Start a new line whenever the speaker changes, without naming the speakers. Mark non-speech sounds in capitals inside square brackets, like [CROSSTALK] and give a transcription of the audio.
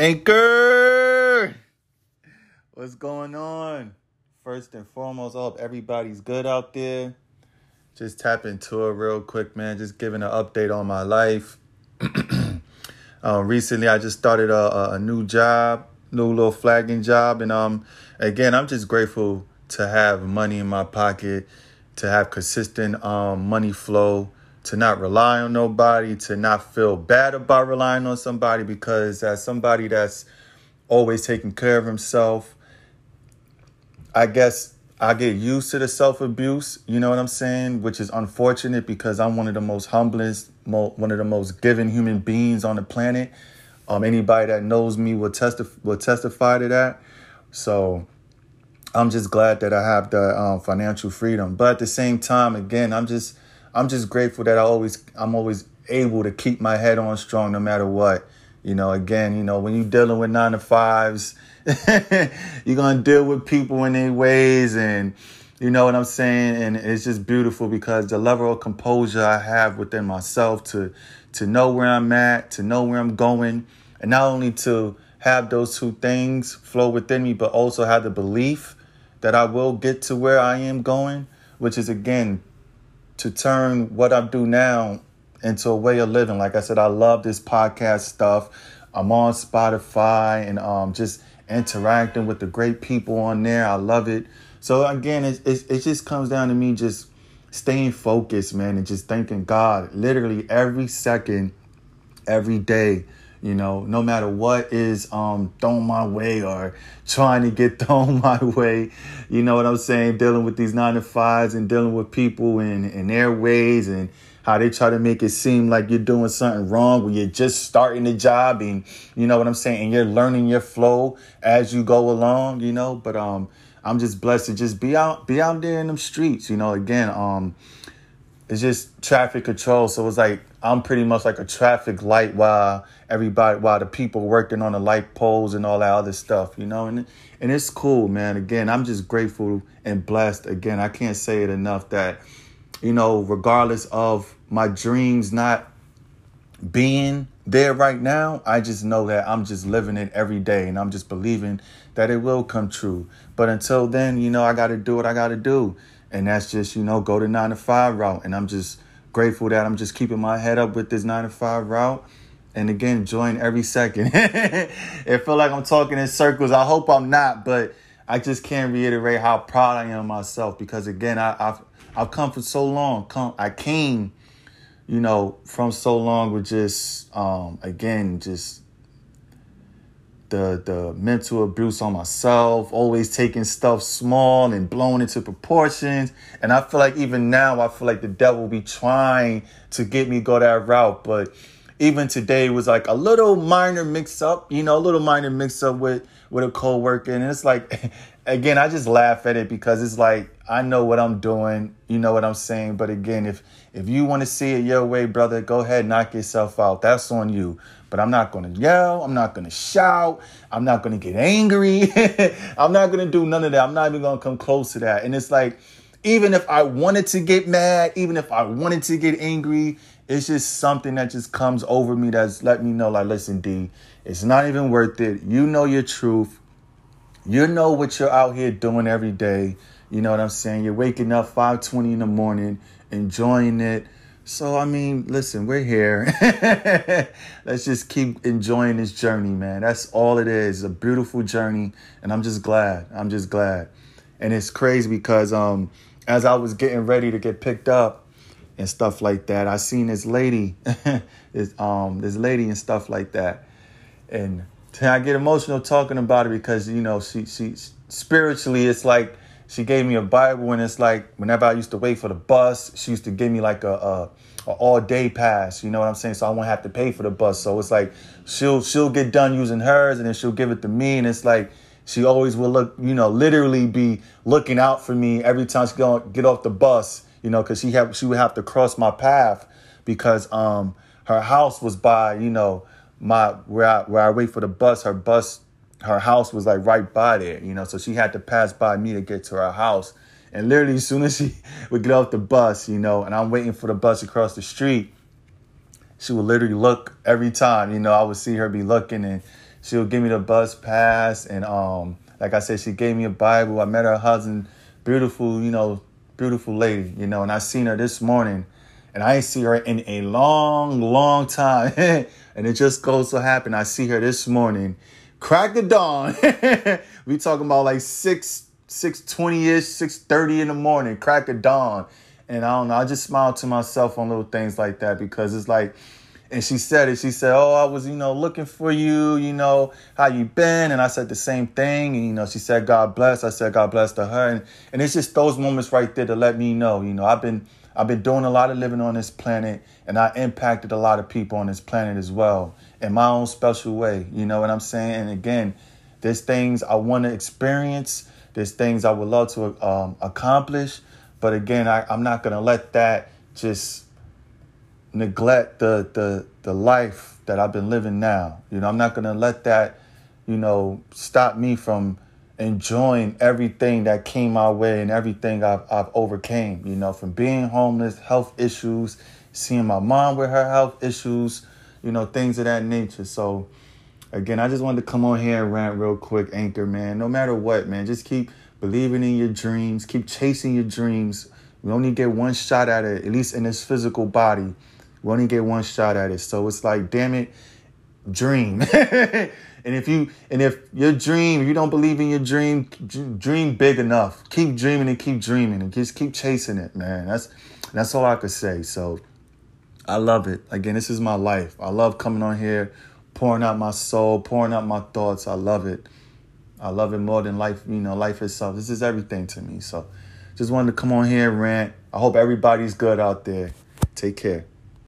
Anchor! What's going on? First and foremost, I hope everybody's good out there. Just tap into it real quick, man. Just giving an update on my life. [CLEARS THROAT] uh, recently, I just started a, a, a new job, new little flagging job. And um, again, I'm just grateful to have money in my pocket, to have consistent um, money flow to not rely on nobody, to not feel bad about relying on somebody because as somebody that's always taking care of himself, I guess I get used to the self abuse, you know what I'm saying? Which is unfortunate because I'm one of the most humblest, one of the most giving human beings on the planet. Um, anybody that knows me will testify will testify to that. So I'm just glad that I have the um, financial freedom. But at the same time, again, I'm just I'm just grateful that I always I'm always able to keep my head on strong no matter what. You know, again, you know, when you're dealing with nine to fives, [LAUGHS] you're gonna deal with people in their ways and you know what I'm saying? And it's just beautiful because the level of composure I have within myself to to know where I'm at, to know where I'm going, and not only to have those two things flow within me, but also have the belief that I will get to where I am going, which is again to turn what I do now into a way of living. Like I said, I love this podcast stuff. I'm on Spotify and um, just interacting with the great people on there. I love it. So again, it, it, it just comes down to me just staying focused, man, and just thanking God literally every second, every day you know no matter what is um thrown my way or trying to get [LAUGHS] thrown my way you know what i'm saying? Dealing with these nine to fives and dealing with people and, and their ways and how they try to make it seem like you're doing something wrong when you're just starting the job and you know what i'm saying? And you're learning your flow as you go along you know? But um i'm just blessed to just be out be out there in them streets you know? Again um it's just traffic control. So it's like i'm pretty much like a traffic light while everybody while the people working on the light poles and all that other stuff, you know, and and it's cool, man. Again, I'm just grateful and blessed. Again, I can't say it enough that, you know, regardless of my dreams not being there right now, I just know that I'm just living it every day and I'm just believing that it will come true. But until then, you know, I got to do what I got to do. And that's just, you know, go the nine to five route. And I'm just grateful that I'm just keeping my head up with this nine to five route and again enjoying every second. [LAUGHS] it feel like I'm talking in circles. I hope I'm not, but I just can't reiterate how proud I am of myself because again, I, have I've come for so long. Come, I came, you know, from so long with just um, again just the the mental abuse on myself, always taking stuff small and blowing into proportions. And I feel like even now, I feel like the devil be trying to get me go that route, but even today was like a little minor mix up, you know, a little minor mix up with with a coworker, and it's like, [LAUGHS] again, I just laugh at it because it's like I know what I'm doing, you know what I'm saying, but again, if if you want to see it your way, brother, go ahead, knock yourself out. That's on you. But I'm not gonna yell. I'm not gonna shout. I'm not gonna get angry. [LAUGHS] I'm not gonna do none of that. I'm not even gonna come close to that. And it's like, even if I wanted to get mad, even if I wanted to get angry, it's just something that just comes over me that's let me know like listen d it's not even worth it you know your truth you know what you're out here doing every day. You know what i'm saying? You're waking up 5.20 in the morning enjoying it. So i mean listen we're here. [LAUGHS] Let's just keep enjoying this journey man. That's all it is. A beautiful journey and i'm just glad. I'm just glad. And it's crazy because um as i was getting ready to get picked up and stuff like that. I seen this lady, [LAUGHS] this um this lady and stuff like that, and I get emotional talking about it because you know she she spiritually it's like she gave me a Bible and it's like whenever I used to wait for the bus, she used to give me like a, a, a all day pass. You know what I'm saying? So I won't have to pay for the bus. So it's like she'll she'll get done using hers and then she'll give it to me and it's like she always will look you know literally be looking out for me every time she go get off the bus you know, because she have she would have to cross my path because um her house was by you know my where I where I wait for the bus. Her bus, her house was like right by there, you know, so she had to pass by me to get to her house. And literally, as soon as she [LAUGHS] would get off the bus, you know, and I'm waiting for the bus across the street, she would literally look every time. You know, I would see her be looking, and she'll give me the bus pass, and um, like I said, she gave me a Bible. I met her husband, beautiful, you know, beautiful lady, you know, and I seen her this morning, and I ain't see her in a long, long time, [LAUGHS] and it just goes to happen. I see her this morning, crack of dawn. [LAUGHS] we talking about like six, six twenty ish, six thirty in the morning, crack of dawn, and I don't know. I just smile to myself on little things like that because it's like and she said it. She said, "Oh, I was, you know, looking for you. You know, how you been?" And I said the same thing. And you know, she said, "God bless." I said, "God bless to her." And, and it's just those moments right there to let me know. You know, I've been I've been doing a lot of living on this planet, and I impacted a lot of people on this planet as well in my own special way. You know what I'm saying? And again, there's things I want to experience. There's things I would love to um, accomplish. But again, I, I'm not gonna let that just neglect the the the life that I've been living now. You know, I'm not gonna let that, you know, stop me from enjoying everything that came my way and everything I've I've overcame. You know, from being homeless, health issues, seeing my mom with her health issues, you know, things of that nature. So again, I just wanted to come on here and rant real quick, Anchor, man. No matter what, man, just keep believing in your dreams, keep chasing your dreams. We only get one shot at it, at least in this physical body. We only get one shot at it. So it's like, damn it, dream. [LAUGHS] and if you and if your dream, if you don't believe in your dream, dream big enough. Keep dreaming and keep dreaming and just keep chasing it, man. That's that's all I could say. So I love it. Again, this is my life. I love coming on here, pouring out my soul, pouring out my thoughts. I love it. I love it more than life, you know, life itself. This is everything to me. So just wanted to come on here and rant. I hope everybody's good out there. Take care.